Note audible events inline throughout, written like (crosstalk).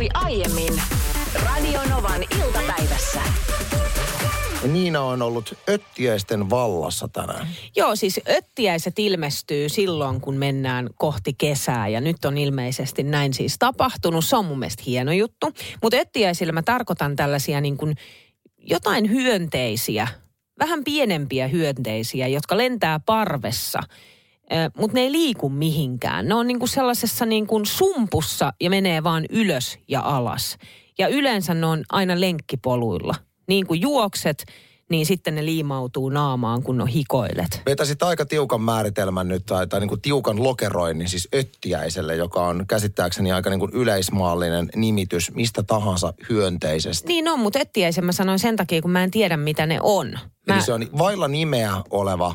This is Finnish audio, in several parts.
tapahtui aiemmin Radionovan iltapäivässä. Niina on ollut öttiäisten vallassa tänään. Joo, siis öttiäiset ilmestyy silloin, kun mennään kohti kesää ja nyt on ilmeisesti näin siis tapahtunut. Se on mun mielestä hieno juttu. Mutta öttiäisillä mä tarkoitan tällaisia niin kuin jotain hyönteisiä, vähän pienempiä hyönteisiä, jotka lentää parvessa – mutta ne ei liiku mihinkään. Ne on niinku sellaisessa niinku sumpussa ja menee vaan ylös ja alas. Ja yleensä ne on aina lenkkipoluilla. Niin kuin juokset, niin sitten ne liimautuu naamaan, kun no hikoilet. Vetäisit aika tiukan määritelmän nyt, tai, tai niin kuin tiukan lokeroinnin siis öttiäiselle, joka on käsittääkseni aika niin kuin yleismaallinen nimitys mistä tahansa hyönteisestä. Niin on, mutta öttiäisen mä sanoin sen takia, kun mä en tiedä, mitä ne on. Mä... Eli se on vailla nimeä oleva,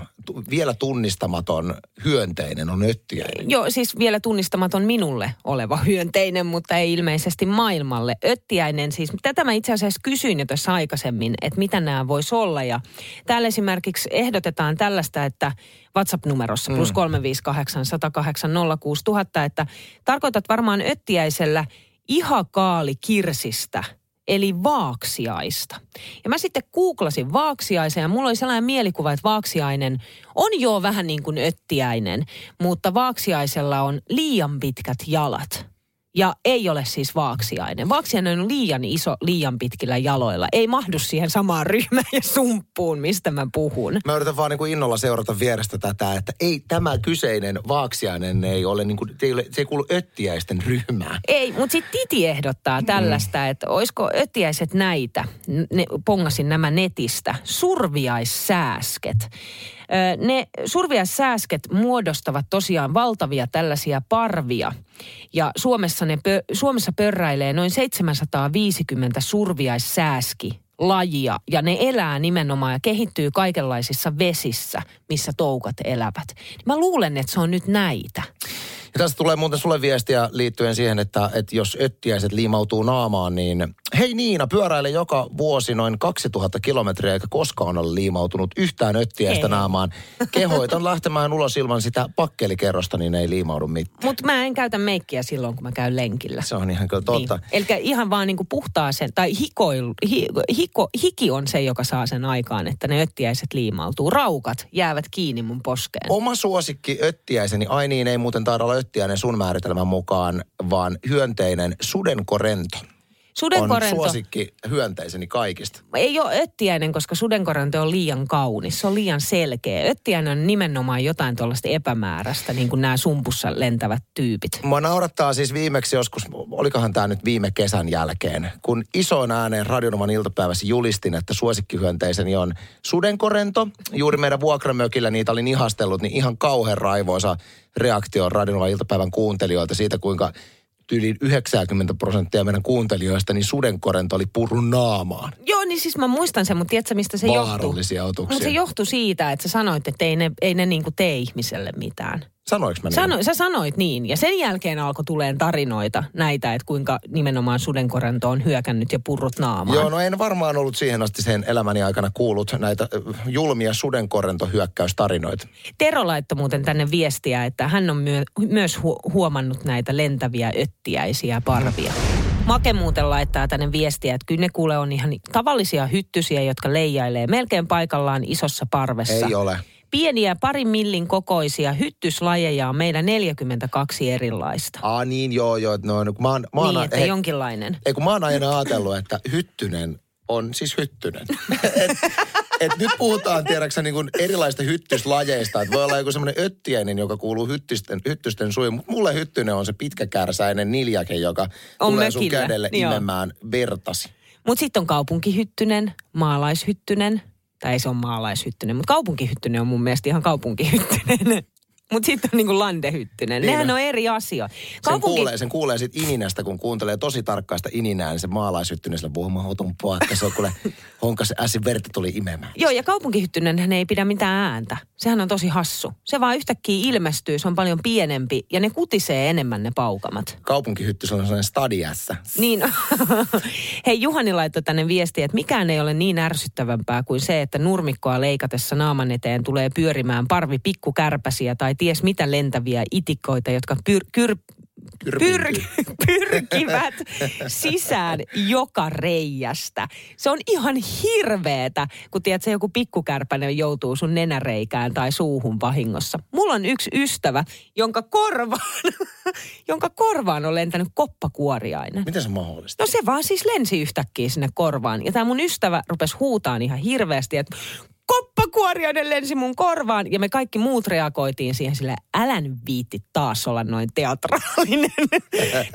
vielä tunnistamaton hyönteinen on öttiäinen. Joo, siis vielä tunnistamaton minulle oleva hyönteinen, mutta ei ilmeisesti maailmalle. Öttiäinen siis, tätä mä itse asiassa kysyin jo tässä aikaisemmin, että mitä nämä voisi olla. Ja täällä esimerkiksi ehdotetaan tällaista, että WhatsApp-numerossa plus 358 108 06000, että tarkoitat varmaan öttiäisellä ihakaali kirsistä – eli vaaksiaista. Ja mä sitten googlasin vaaksiaisen ja mulla oli sellainen mielikuva, että vaaksiainen on jo vähän niin kuin öttiäinen, mutta vaaksiaisella on liian pitkät jalat. Ja ei ole siis vaaksiainen. Vaaksiainen on liian iso, liian pitkillä jaloilla. Ei mahdu siihen samaan ryhmään ja sumppuun, mistä mä puhun. Mä yritän vaan niin kuin innolla seurata vierestä tätä, että ei tämä kyseinen vaaksiainen ei ole, niin kuin, se, ei ole se ei kuulu öttiäisten ryhmään. Ei, mutta sitten Titi ehdottaa mm. tällaista, mm. että olisiko öttiäiset näitä, ne, pongasin nämä netistä, surviaissääsket. Ne surviaissääsket muodostavat tosiaan valtavia tällaisia parvia. Ja Suomessa, ne pö, Suomessa pörräilee noin 750 surviaissääski lajia ja ne elää nimenomaan ja kehittyy kaikenlaisissa vesissä, missä toukat elävät. Mä luulen, että se on nyt näitä. Ja tästä tulee muuten sulle viestiä liittyen siihen, että, että jos öttiäiset liimautuu naamaan, niin hei Niina, pyöräile joka vuosi noin 2000 kilometriä eikä koskaan ole liimautunut yhtään öttiäistä naamaan. Kehoitan lähtemään ulos ilman sitä pakkelikerrosta, niin ei liimaudu mitään. Mutta mä en käytä meikkiä silloin, kun mä käyn lenkillä. Se on ihan kyllä totta. Niin. Eli ihan vaan niinku puhtaaseen, tai hikoilu, hi, hiko, hiki on se, joka saa sen aikaan, että ne öttiäiset liimautuu. Raukat jäävät kiinni mun poskeen. Oma suosikki öttiäiseni, ai niin, ei muuten taida olla öttiäinen sun määritelmän mukaan, vaan hyönteinen sudenkorento. Sudenkorento. On suosikki hyönteiseni kaikista. Ei ole öttiäinen, koska sudenkorento on liian kaunis. Se on liian selkeä. Öttiäinen on nimenomaan jotain tuollaista epämääräistä, niin kuin nämä sumpussa lentävät tyypit. Mua naurattaa siis viimeksi joskus, olikohan tämä nyt viime kesän jälkeen, kun isoin ääneen radionoman iltapäivässä julistin, että suosikkihyönteiseni on sudenkorento. Juuri meidän vuokramökillä niitä olin ihastellut, niin ihan kauhean raivoisa reaktio radionoman iltapäivän kuuntelijoilta siitä, kuinka yli 90 prosenttia meidän kuuntelijoista, niin sudenkorento oli purun naamaan. Joo, niin siis mä muistan sen, mutta tiedätkö mistä se johtuu? Vaarallisia otuksia. Mutta se johtui siitä, että sä sanoit, että ei ne, ei ne niinku tee ihmiselle mitään. Sanoinko mä niin? Sano, sä sanoit niin. Ja sen jälkeen alkoi tuleen tarinoita näitä, että kuinka nimenomaan sudenkorento on hyökännyt ja purrut naamaan. Joo, no en varmaan ollut siihen asti sen elämäni aikana kuullut näitä julmia sudenkorentohyökkäystarinoita. Tero laittoi muuten tänne viestiä, että hän on myö, myös hu- huomannut näitä lentäviä öttiäisiä parvia. Make muuten laittaa tänne viestiä, että kyllä ne kuule on ihan tavallisia hyttysiä, jotka leijailee melkein paikallaan isossa parvessa. Ei ole pieniä parin millin kokoisia hyttyslajeja on meillä 42 erilaista. Ah niin, joo, joo. No, no, mä oon, mä oon, niin, että he, jonkinlainen. Ei kun mä oon aina ajatellut, että hyttynen on siis hyttynen. (laughs) et, et nyt puhutaan, tiedäksä, niin kuin erilaisista hyttyslajeista. Että voi olla joku semmoinen öttiäinen, joka kuuluu hyttysten, hyttysten suihin. Mutta mulle hyttynen on se pitkäkärsäinen niljake, joka on tulee mökillä. sun kädelle Joo. imemään vertasi. Mutta sitten on kaupunkihyttynen, maalaishyttynen, tai ei se ole maalaishyttynen, mutta kaupunkihyttynen on mun mielestä ihan kaupunkihyttynen. (laughs) Mutta sitten on niinku landehyttynen. Niin Nehän on eri asia. Kaupunki... Sen kuulee, sen kuulee sit ininästä, kun kuuntelee tosi tarkkaista ininää, niin se maalaishyttynen sillä puhuu mahdoton että se on kuule honkas äsin verta tuli imemään. Joo, ja kaupunkihyttynen ei pidä mitään ääntä. Sehän on tosi hassu. Se vaan yhtäkkiä ilmestyy, se on paljon pienempi ja ne kutisee enemmän ne paukamat. Kaupunkihyttys on sellainen stadiassa. Niin. (laughs) Hei, Juhani laittoi tänne viestiä, että mikään ei ole niin ärsyttävämpää kuin se, että nurmikkoa leikatessa naaman eteen tulee pyörimään parvi pikkukärpäsiä tai ties mitä lentäviä itikoita, jotka pyr, kyr, pyr, pyrkivät sisään joka reijästä. Se on ihan hirveetä, kun tiedät, se joku pikkukärpänen joutuu sun nenäreikään tai suuhun vahingossa. Mulla on yksi ystävä, jonka korvaan, (laughs) jonka korvaan on lentänyt koppakuoriainen. Miten se mahdollista? No se vaan siis lensi yhtäkkiä sinne korvaan. Ja tämä mun ystävä rupesi huutaan ihan hirveästi, että koppakuoriainen lensi mun korvaan ja me kaikki muut reagoitiin siihen sille älä viitti taas olla noin teatraalinen.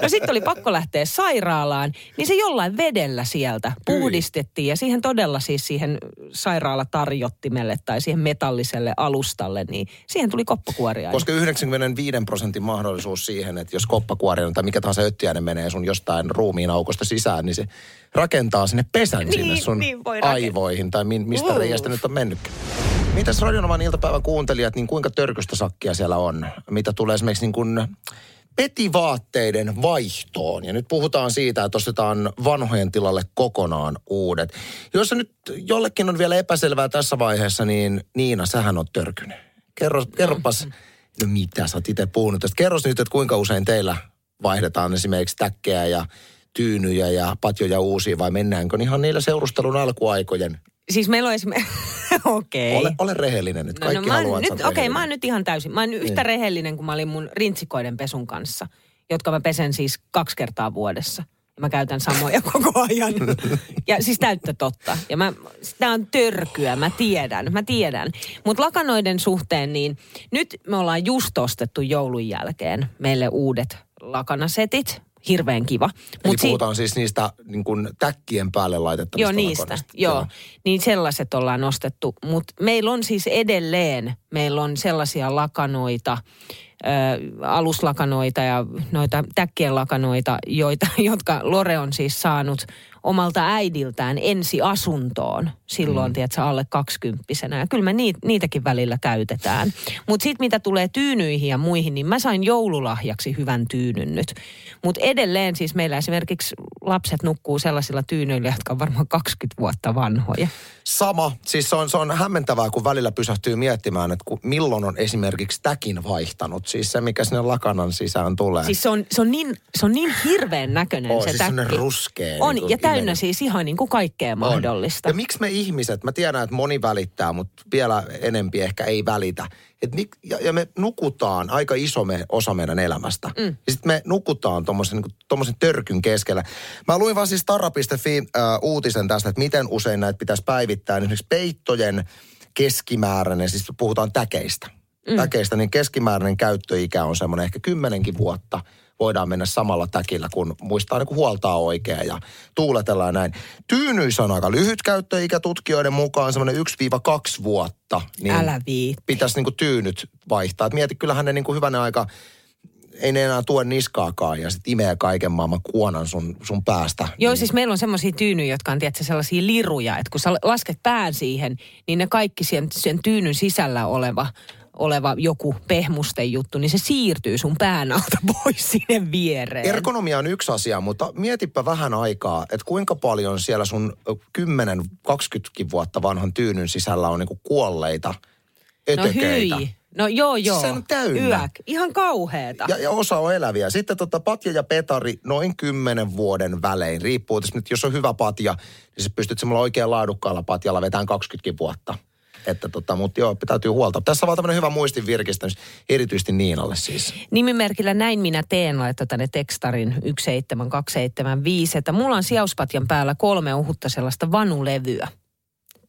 no sitten oli pakko lähteä sairaalaan, niin se jollain vedellä sieltä puhdistettiin ja siihen todella siis siihen sairaalatarjottimelle tai siihen metalliselle alustalle, niin siihen tuli koppakuoriainen. Koska 95 prosentin mahdollisuus siihen, että jos koppakuoriainen tai mikä tahansa öttiäinen menee sun jostain ruumiin aukosta sisään, niin se rakentaa sinne pesän Niin, sinne sun niin aivoihin tai mi- mistä Uh. reiästä nyt on mennytkään. Mitäs Radionovan iltapäivän kuuntelijat, niin kuinka törkystä sakkia siellä on? Mitä tulee esimerkiksi niin kuin petivaatteiden vaihtoon. Ja nyt puhutaan siitä, että ostetaan vanhojen tilalle kokonaan uudet. Jos se nyt jollekin on vielä epäselvää tässä vaiheessa, niin Niina, sähän on törkynyt. Kerro, kerropas, no mitä sä oot itse puhunut tästä. Kerros nyt, että kuinka usein teillä vaihdetaan esimerkiksi täkkejä ja tyynyjä ja patjoja uusiin vai mennäänkö ihan niillä seurustelun alkuaikojen? Siis meillä on esimerkiksi, (laughs) (laughs) okei. Ole, ole rehellinen nyt. Kaikki mä oon haluaa, nyt, okei, rehellinen. mä oon nyt ihan täysin. Mä oon yhtä Niin. rehellinen kuin mä olin mun rintsikoiden pesun kanssa, jotka mä pesen siis kaksi kertaa vuodessa. Mä käytän samoja (laughs) koko ajan. Ja siis täyttä totta. Ja mä, sitä on törkyä, mä tiedän, mä tiedän. Mutta lakanoiden suhteen, niin nyt me ollaan just ostettu joulun jälkeen meille uudet lakanasetit. Hirveän kiva. Eli Mut si- puhutaan siis niistä niin kuin täkkien päälle laitettavista Joo, niistä. lakoneista. Joo. Niin sellaiset ollaan nostettu. Mutta meillä on siis edelleen, meillä on sellaisia lakanoita, aluslakanoita ja noita täkkien lakanoita, joita, (laughs) jotka Lore on siis saanut omalta äidiltään ensiasuntoon silloin, mm. tiedätkö, alle kaksikymppisenä. Ja kyllä me niit, niitäkin välillä käytetään. Mutta sitten mitä tulee tyynyihin ja muihin, niin mä sain joululahjaksi hyvän tyynyn nyt. Mutta edelleen siis meillä esimerkiksi lapset nukkuu sellaisilla tyynyillä, jotka on varmaan 20 vuotta vanhoja. Sama. Siis se on, se on hämmentävää, kun välillä pysähtyy miettimään, että kun, milloin on esimerkiksi täkin vaihtanut. Siis se, mikä sinne lakanan sisään tulee. Siis se on, se on, niin, se on niin hirveän näköinen On, se siis täkki. ruskea. On, niin ja täynnä iminen. siis ihan niin kuin kaikkea On. mahdollista. Ja miksi me ihmiset, mä tiedän, että moni välittää, mutta vielä enempi ehkä ei välitä. Et mik, ja, ja me nukutaan aika iso me, osa meidän elämästä. Mm. Ja sitten me nukutaan tuommoisen niin törkyn keskellä. Mä luin vaan siis Tarra.fi äh, uutisen tästä, että miten usein näitä pitäisi päivittää. Esimerkiksi peittojen keskimääräinen, siis puhutaan täkeistä. Mm. Täkeistä, niin keskimääräinen käyttöikä on semmoinen ehkä kymmenenkin vuotta voidaan mennä samalla täkillä, kun muistaa niin kuin huoltaa oikein ja tuuletellaan näin. Tyynyissä on aika lyhyt käyttöikä tutkijoiden mukaan, semmoinen 1-2 vuotta. Niin Älä viitti. Pitäisi niin kuin tyynyt vaihtaa. Et mieti, kyllähän ne niin kuin hyvänä aika, ei ne enää tue niskaakaan ja sitten imee kaiken maailman kuonan sun, sun päästä. Joo, siis meillä on semmoisia tyynyjä, jotka on tietysti sellaisia liruja, että kun sä lasket pään siihen, niin ne kaikki sen, sen tyynyn sisällä oleva, oleva joku pehmuste juttu, niin se siirtyy sun pään alta (laughs) pois sinne viereen. Ergonomia on yksi asia, mutta mietipä vähän aikaa, että kuinka paljon siellä sun 10-20 vuotta vanhan tyynyn sisällä on niinku kuolleita no ötököitä. hyi. No joo, joo. Se on täynnä. Ihan kauheeta. Ja, ja osa on eläviä. Sitten tota patja ja petari noin 10 vuoden välein. Riippuu tässä nyt, jos on hyvä patja, niin sä pystyt semmoilla oikein laadukkaalla patjalla vetämään 20 vuotta. Että tota, mutta joo, täytyy huolta. Tässä on vaan tämmöinen hyvä muistin virkistys, erityisesti Niinalle siis. Nimimerkillä näin minä teen, laittaa tänne tekstarin 17275, että mulla on sijauspatjan päällä kolme ohutta sellaista vanulevyä.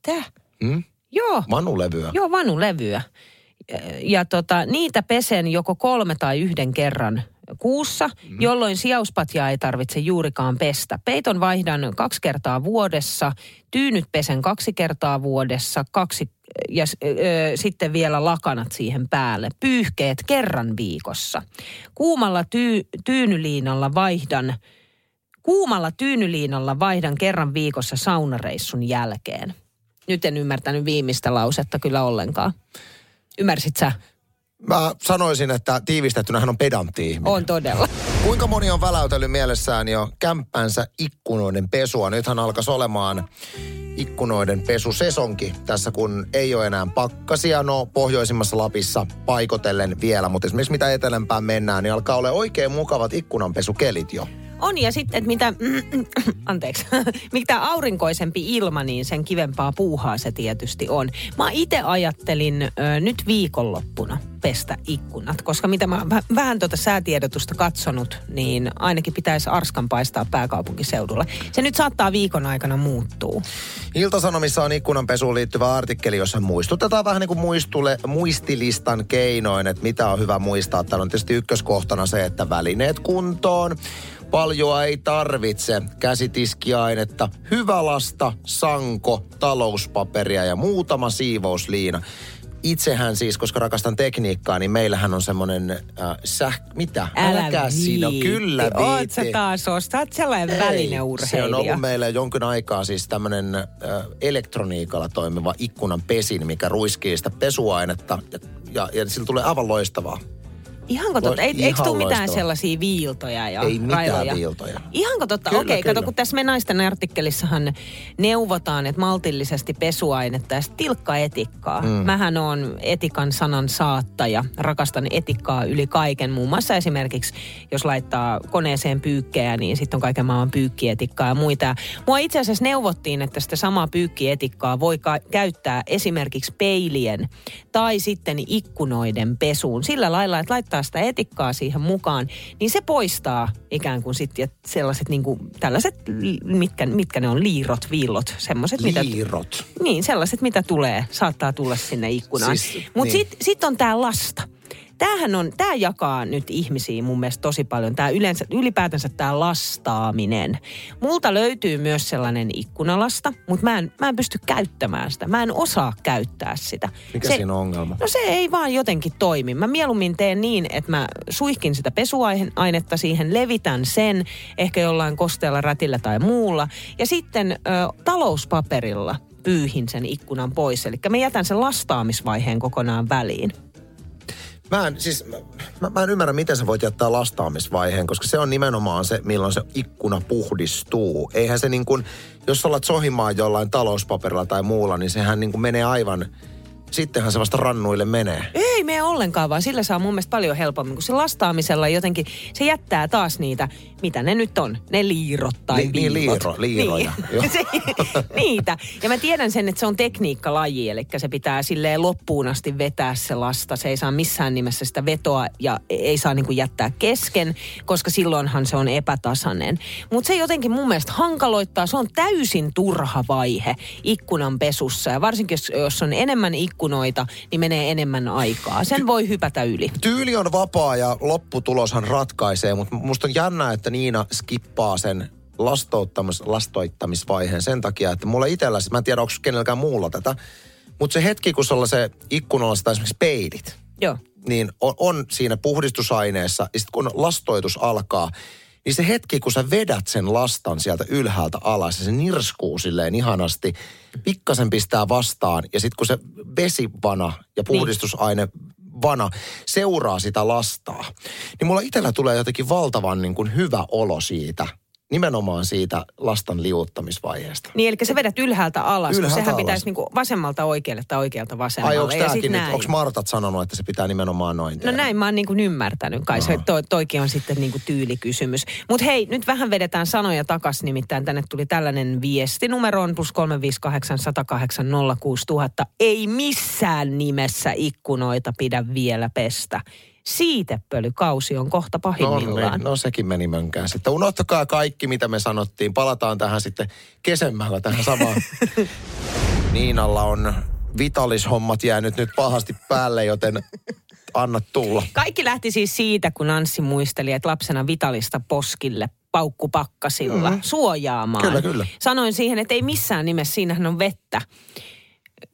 Täh? Hmm? Joo. Manulevyä. Joo, vanulevyä. Ja, ja tota, niitä pesen joko kolme tai yhden kerran kuussa, mm. jolloin sijauspatjaa ei tarvitse juurikaan pestä. Peiton vaihdan kaksi kertaa vuodessa, tyynyt pesen kaksi kertaa vuodessa, kaksi ja ö, sitten vielä lakanat siihen päälle. Pyyhkeet kerran viikossa. Kuumalla tyy, tyynyliinalla vaihdan, kuumalla tyynyliinalla vaihdan kerran viikossa saunareissun jälkeen. Nyt en ymmärtänyt viimeistä lausetta kyllä ollenkaan. Ymmärsit sä? Mä sanoisin, että tiivistettynä hän on pedantti ihminen. On todella. Kuinka moni on väläytellyt mielessään jo kämppänsä ikkunoiden pesua? Nythän alkaisi olemaan ikkunoiden pesusesonki tässä, kun ei ole enää pakkasia. No, pohjoisimmassa Lapissa paikotellen vielä, mutta esimerkiksi mitä etelämpään mennään, niin alkaa olla oikein mukavat ikkunanpesukelit jo. On ja sitten, että mitä, (clears throat) anteeksi, (laughs) mitä aurinkoisempi ilma, niin sen kivempaa puuhaa se tietysti on. Mä itse ajattelin ö, nyt viikonloppuna pestä ikkunat, koska mitä mä väh- vähän tuota säätiedotusta katsonut, niin ainakin pitäisi arskan paistaa pääkaupunkiseudulla. Se nyt saattaa viikon aikana muuttuu. Iltasanomissa on ikkunanpesuun liittyvä artikkeli, jossa muistutetaan vähän niin kuin muistule, muistilistan keinoin, että mitä on hyvä muistaa. Täällä on tietysti ykköskohtana se, että välineet kuntoon. Paljoa ei tarvitse. Käsitiskiainetta, hyvä lasta, sanko, talouspaperia ja muutama siivousliina. Itsehän siis, koska rakastan tekniikkaa, niin meillähän on semmoinen äh, säh... Mitä? Älkää siinä. viiti. Kyllä Oot sä taas ostat sellainen Ei, Se on välineurheilija. ollut meillä jonkin aikaa siis tämmöinen äh, elektroniikalla toimiva ikkunan pesin, mikä ruiskii sitä pesuainetta ja, ja, ja sillä tulee aivan loistavaa. Ihanko totta? Ei, eikö tule mitään sellaisia viiltoja ja Ei mitään railoja? viiltoja. Ihanko totta? Kyllä, Okei, kato, kyllä. kun tässä me naisten artikkelissahan neuvotaan, että maltillisesti pesuainetta ja tilkkaetikkaa. Mm. Mähän on etikan sanan saattaja. Rakastan etikkaa yli kaiken. Muun muassa esimerkiksi, jos laittaa koneeseen pyykkejä, niin sitten on kaiken maailman pyykkietikkaa ja muita. Mua itse asiassa neuvottiin, että sitä samaa pyykkietikkaa voi ka- käyttää esimerkiksi peilien tai sitten ikkunoiden pesuun. Sillä lailla, että laittaa sitä etikkaa siihen mukaan, niin se poistaa ikään kuin sitten sellaiset niin kuin, tällaiset, mitkä, mitkä ne on, liirot, viillot, semmoiset, mitä... Liirot. Niin, sellaiset, mitä tulee, saattaa tulla sinne ikkunaan. Siis, Mutta niin. sitten sit on tämä lasta. Tämähän on, tämä jakaa nyt ihmisiä mun mielestä tosi paljon. Tämä yleensä, ylipäätänsä tämä lastaaminen. Multa löytyy myös sellainen ikkunalasta, mutta mä en, mä en pysty käyttämään sitä. Mä en osaa käyttää sitä. Mikä se, siinä on ongelma? No se ei vaan jotenkin toimi. Mä mieluummin teen niin, että mä suihkin sitä pesuainetta siihen, levitän sen ehkä jollain kosteella rätillä tai muulla. Ja sitten ö, talouspaperilla pyyhin sen ikkunan pois. Eli mä jätän sen lastaamisvaiheen kokonaan väliin. Mä en, siis, mä, mä, en ymmärrä, miten sä voit jättää lastaamisvaiheen, koska se on nimenomaan se, milloin se ikkuna puhdistuu. Eihän se niin kuin, jos alat sohimaan jollain talouspaperilla tai muulla, niin sehän niin kuin menee aivan, sittenhän se vasta rannuille menee. Ei mene ollenkaan, vaan sillä saa mun mielestä paljon helpommin, kun se lastaamisella jotenkin, se jättää taas niitä, mitä ne nyt on, ne liirot tai Li- niin, liiro- liiroja, Niin. (laughs) se, niitä. Ja mä tiedän sen, että se on tekniikkalaji, eli se pitää silleen loppuun asti vetää se lasta. Se ei saa missään nimessä sitä vetoa ja ei saa niinku jättää kesken, koska silloinhan se on epätasainen. Mutta se jotenkin mun mielestä hankaloittaa, se on täysin turha vaihe ikkunan pesussa. Ja varsinkin jos, jos on enemmän ikkunoita, niin menee enemmän aikaa. Sen voi hypätä yli. Tyyli on vapaa ja lopputuloshan ratkaisee, mutta musta on jännä, että Niina skippaa sen lastouttamis, lastoittamisvaiheen sen takia, että mulla itsellä, mä en tiedä onko kenelläkään muulla tätä, mutta se hetki, kun sulla se ikkunalla sitä esimerkiksi peilit, Joo. niin on, on siinä puhdistusaineessa, ja sitten kun lastoitus alkaa, niin se hetki, kun sä vedät sen lastan sieltä ylhäältä alas ja se nirskuu silleen ihanasti, pikkasen pistää vastaan ja sitten kun se vesivana ja puhdistusaine vana seuraa sitä lastaa, niin mulla itsellä tulee jotenkin valtavan niin kuin hyvä olo siitä, nimenomaan siitä lastan liuuttamisvaiheesta. Niin, eli sä vedät ylhäältä alas, Ylhäältä kun sehän alas. pitäisi niinku vasemmalta oikealle tai oikealta vasemmalle. Ai onko tämäkin nyt, onko Martat sanonut, että se pitää nimenomaan noin No tehdä? näin mä oon niin kuin ymmärtänyt. Kai se to, toikin on sitten niin kuin tyylikysymys. Mutta hei, nyt vähän vedetään sanoja takas. Nimittäin tänne tuli tällainen viesti numeroon plus 358 108 06000. Ei missään nimessä ikkunoita pidä vielä pestä. Siitepölykausi on kohta No, pahimmillaan. niin, no sekin meni mönkään sitten. Unohtakaa kaikki, mitä me sanottiin. Palataan tähän sitten kesemmällä tähän samaan. (laughs) Niinalla on vitalishommat jäänyt nyt pahasti päälle, joten anna tulla. Kaikki lähti siis siitä, kun Anssi muisteli, että lapsena Vitalista poskille paukkupakkasilla mm. suojaamaan. Kyllä, kyllä. Sanoin siihen, että ei missään nimessä, siinähän on vettä.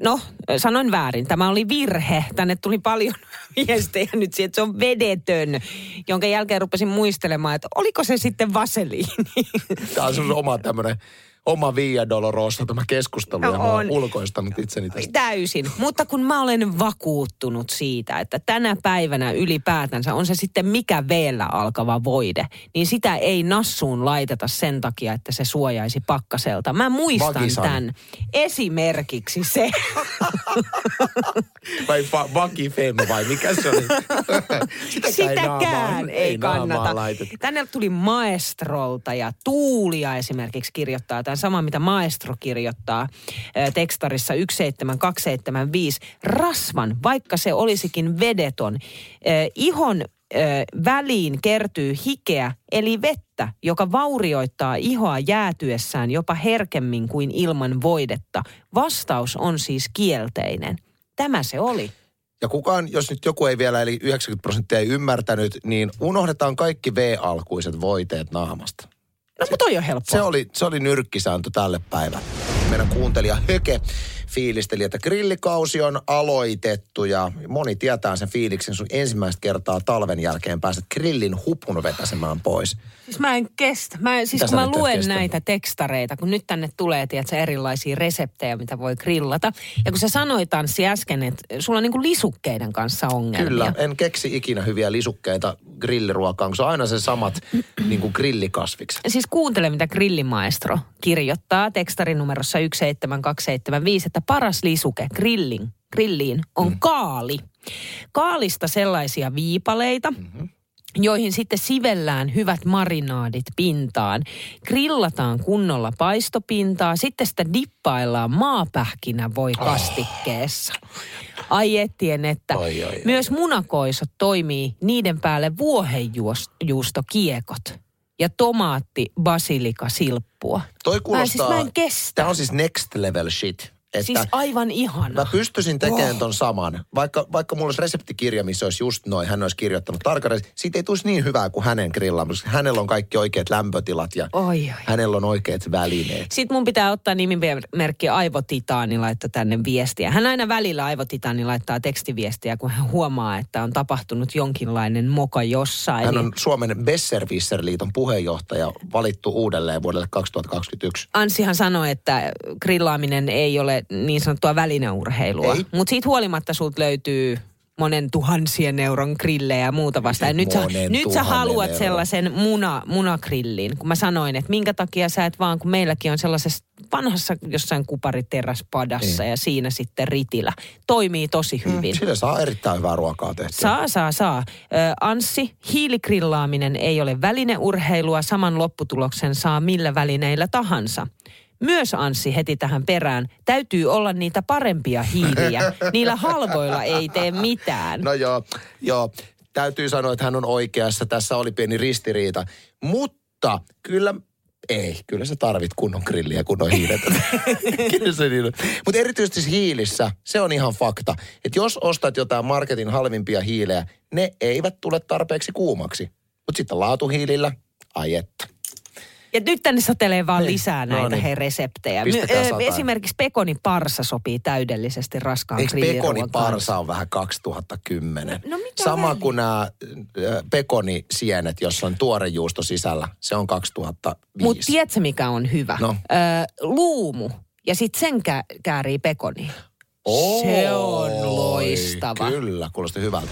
No, sanoin väärin. Tämä oli virhe. Tänne tuli paljon (laughs) viestejä nyt siihen, että se on vedetön. Jonka jälkeen rupesin muistelemaan, että oliko se sitten vaseliini. Tämä on sun oma tämmöinen oma Via Dolorosa tämä keskustelu No ja mä oon on. ulkoistanut itseni tästä. Täysin. Mutta kun mä olen vakuuttunut siitä, että tänä päivänä ylipäätänsä on se sitten mikä veellä alkava voide, niin sitä ei nassuun laiteta sen takia, että se suojaisi pakkaselta. Mä muistan Vagisan. tämän. Esimerkiksi se. (laughs) Vai fa- Vaki Fem vai mikä se oli? (laughs) Sitäkään, Sitäkään ei, naamaan kannata. Tänne tuli Maestrolta ja Tuulia esimerkiksi kirjoittaa. Tämä sama, mitä Maestro kirjoittaa tekstarissa 17275. Rasvan, vaikka se olisikin vedeton. Ihon väliin kertyy hikeä, eli vettä, joka vaurioittaa ihoa jäätyessään jopa herkemmin kuin ilman voidetta. Vastaus on siis kielteinen. Tämä se oli. Ja kukaan, jos nyt joku ei vielä, eli 90 prosenttia ei ymmärtänyt, niin unohdetaan kaikki V-alkuiset voiteet naamasta. No, mutta toi on helppoa. Se oli, se oli nyrkkisääntö tälle päivälle. Meidän kuuntelija Höke fiilisteli, että grillikausi on aloitettu ja moni tietää sen fiiliksen, sun ensimmäistä kertaa talven jälkeen pääset grillin hupun vetäsemään pois. Siis mä en kestä. Mä, siis Mitä kun mä luen kestä? näitä tekstareita, kun nyt tänne tulee, tiedätkö, erilaisia reseptejä, mitä voi grillata. Ja kun sä sanoit Tanssi äsken, että sulla on niinku lisukkeiden kanssa ongelmia. Kyllä, en keksi ikinä hyviä lisukkeita grilliruokaan, kun se on aina se samat (clears throat) niin kuin grillikasvikset. Siis kuuntele, mitä Grillimaestro kirjoittaa tekstarinumerossa 17275, että paras lisuke grillin, grilliin on mm. kaali. Kaalista sellaisia viipaleita, mm-hmm joihin sitten sivellään hyvät marinaadit pintaan. Grillataan kunnolla paistopintaa, sitten sitä dippaillaan maapähkinä voi kastikkeessa. Ai ettien, että Ai, ai, ai, myös munakoisot toimii niiden päälle vuohenjuustokiekot ja tomaatti basilika silppua. Toi Mä, kuulostaa... siis mä en kestä. Tämä on siis next level shit. Että Siis aivan ihana. Mä pystyisin tekemään ton saman. Vaikka, vaikka mulla olisi reseptikirja, missä olisi just noin, hän olisi kirjoittanut tarkalleen. Siitä ei tulisi niin hyvää kuin hänen grillaamassa. Hänellä on kaikki oikeat lämpötilat ja Oi, oi. hänellä on oikeat välineet. Sitten mun pitää ottaa nimimerkki Aivotitaani laittaa tänne viestiä. Hän aina välillä Aivotitaani laittaa tekstiviestiä, kun hän huomaa, että on tapahtunut jonkinlainen moka jossain. Hän on Suomen Besserwisser-liiton puheenjohtaja, valittu uudelleen vuodelle 2021. Ansihan sanoi, että grillaaminen ei ole niin sanottua välineurheilua. Ei. Mutta siitä huolimatta sulta löytyy monen tuhansien euron grillejä ja muuta vastaan. Ja Nyt sä, nyt sä haluat euron. sellaisen muna, munagrillin, kun mä sanoin, että minkä takia sä et vaan, kun meilläkin on sellaisessa vanhassa jossain kupariteräspadassa Niin. ja siinä sitten ritilä. Toimii tosi hyvin. Sillä saa erittäin hyvää ruokaa tehtyä. Saa, saa, saa. Ö, Anssi, hiiligrillaaminen ei ole välineurheilua, saman lopputuloksen saa millä välineillä tahansa. Myös Anssi heti tähän perään, täytyy olla niitä parempia hiiliä. (laughs) Niillä halvoilla ei tee mitään. No joo, joo. Täytyy sanoa, että hän on oikeassa. Tässä oli pieni ristiriita. Mutta kyllä, ei, kyllä sä tarvit kunnon grilliä, kunnon hiilet. (laughs) kyllä se niin on. Mutta erityisesti hiilissä, se on ihan fakta. Että jos ostat jotain marketin halvimpia hiilejä, ne eivät tule tarpeeksi kuumaksi. Mutta sitten laatuhiilillä, ai että. Ja nyt tänne satelee vaan Niin. lisää No näitä niin. he reseptejä. My- ö. Esimerkiksi pekoniparsa sopii täydellisesti raskaan Eikö pekoniparsa on vähän 2010? No- no mitä Sama kuin nämä pekonisienet, jossa on tuore juusto sisällä. Se on 2005. Mutta tiedätkö mikä on hyvä? No. Ö, luumu. Ja sitten sen kä- käärii pekoni. Se on Oi, loistava. Kyllä, kuulosti hyvältä.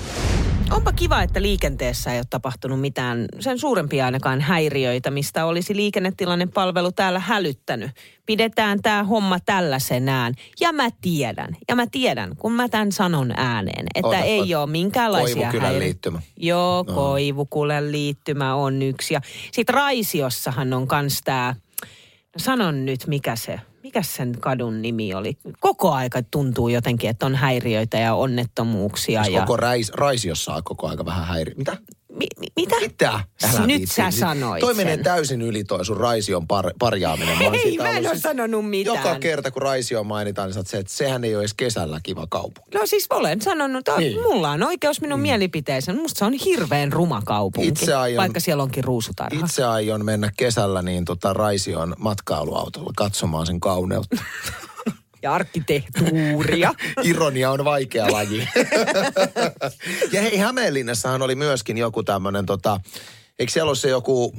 Onpa kiva, että liikenteessä ei ole tapahtunut mitään sen suurempia ainakaan häiriöitä, mistä olisi liikennetilannepalvelu täällä hälyttänyt. Pidetään tämä homma tällaisenään. Ja mä tiedän, ja mä tiedän, kun mä tämän sanon ääneen, että Ota, ei ota. ole minkäänlaisia Koivukylän häiri- liittymä. Joo, no. Koivukylän liittymä on yksi. Ja sitten Raisiossahan on kans tämä, no sanon nyt mikä se, mikä sen kadun nimi oli. Koko aika tuntuu jotenkin, että on häiriöitä ja onnettomuuksia. Siis ja... koko rais, Raisiossa on koko aika vähän häiri. Mitä? Mi- mi- mitä? Mitä? Älä Nyt viitsi. sä sanoit Toi menee täysin yli toi sun Raision par, parjaaminen. oon Ei, mä en ollut oo sanonut mitään. Joka kerta, kun Raisio mainitaan, niin sä se, että sehän ei ole edes kesällä kiva kaupunki. No siis olen sanonut, että Niin. mulla on oikeus minun mielipiteeseen. Musta se on hirveän ruma kaupunki, Itse aion- vaikka siellä onkin ruusutarha. Itse aion mennä kesällä niin tota Raision matkailuautolla katsomaan sen kauneutta. (laughs) Ja arkkitehtuuria. (laughs) Ironia on vaikea laji. (laughs) ja hei, Hämeenlinnassahan oli myöskin joku tämmöinen tota, Eikö siellä ole se joku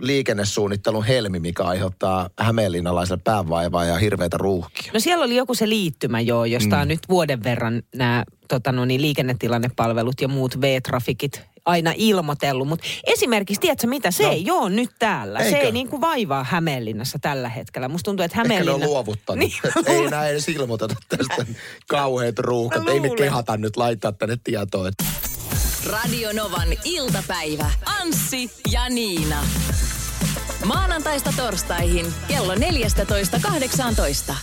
liikennesuunnittelun helmi, mikä aiheuttaa hämeenlinnalaiselle päänvaivaa ja hirveitä ruuhkia? No siellä oli joku se liittymä joo, josta mm. on nyt vuoden verran nämä tota no niin, liikennetilannepalvelut ja muut V-trafikit aina ilmoitellut. Mutta esimerkiksi, tiedätkö mitä, se no. ei ole nyt täällä. Eikö? Se ei niin kuin vaivaa Hämeenlinnassa tällä hetkellä. Musta tuntuu, että Hämeenlinna... Ehkä ne on luovuttanut. (laughs) Niin, ei näin edes ilmoiteta tästä (laughs) kauheat ruuhkat. Ei me kehata nyt laittaa tänne tietoa. Että... Radio Novan iltapäivä. Anssi ja Niina. Maanantaista torstaihin kello 14.18.